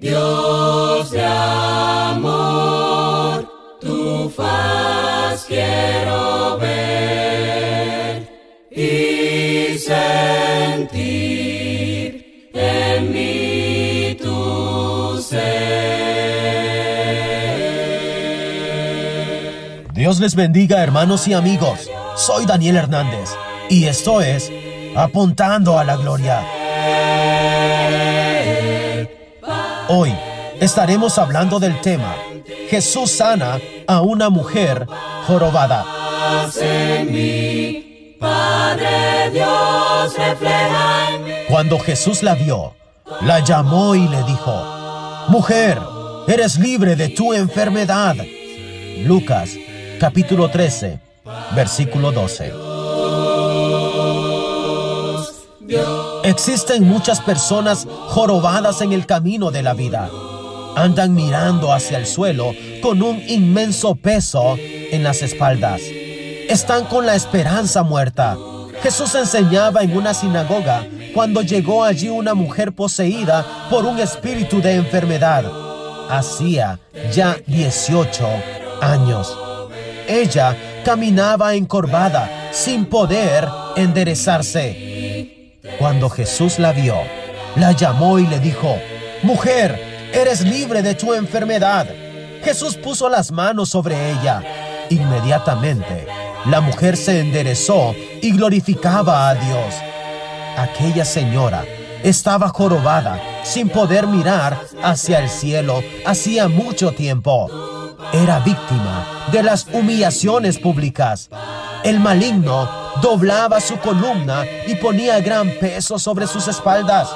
Dios de amor, tu faz quiero ver y sentir en mí tu ser. Dios les bendiga hermanos y amigos. Soy Daniel Hernández y esto es Apuntando a la Gloria. Hoy estaremos hablando del tema Jesús sana a una mujer jorobada. Cuando Jesús la vio, la llamó y le dijo, Mujer, eres libre de tu enfermedad. Lucas capítulo 13, versículo 12. Existen muchas personas jorobadas en el camino de la vida. Andan mirando hacia el suelo con un inmenso peso en las espaldas. Están con la esperanza muerta. Jesús enseñaba en una sinagoga cuando llegó allí una mujer poseída por un espíritu de enfermedad. Hacía ya 18 años. Ella caminaba encorvada, sin poder enderezarse. Cuando Jesús la vio, la llamó y le dijo, Mujer, eres libre de tu enfermedad. Jesús puso las manos sobre ella. Inmediatamente, la mujer se enderezó y glorificaba a Dios. Aquella señora estaba jorobada, sin poder mirar hacia el cielo hacía mucho tiempo. Era víctima de las humillaciones públicas. El maligno doblaba su columna y ponía gran peso sobre sus espaldas.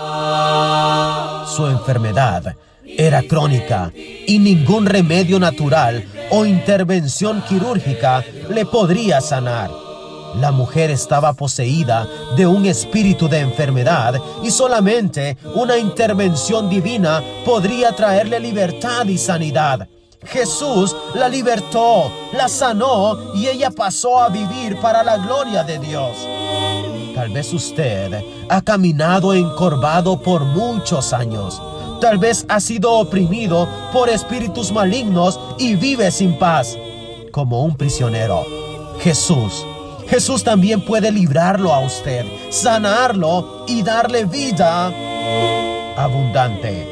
Su enfermedad era crónica y ningún remedio natural o intervención quirúrgica le podría sanar. La mujer estaba poseída de un espíritu de enfermedad y solamente una intervención divina podría traerle libertad y sanidad. Jesús la libertó, la sanó y ella pasó a vivir para la gloria de Dios. Tal vez usted ha caminado encorvado por muchos años. Tal vez ha sido oprimido por espíritus malignos y vive sin paz, como un prisionero. Jesús, Jesús también puede librarlo a usted, sanarlo y darle vida abundante.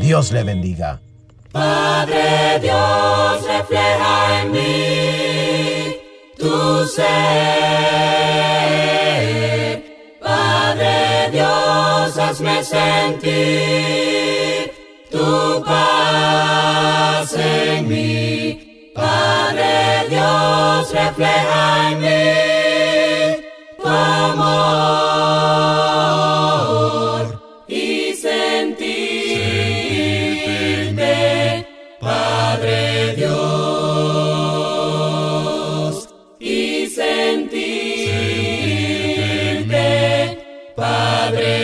Dios le bendiga. Padre Dios, refleja en mí tu ser. Padre Dios, hazme sentir tu paz en mí. Padre Dios, refleja en mí Padre.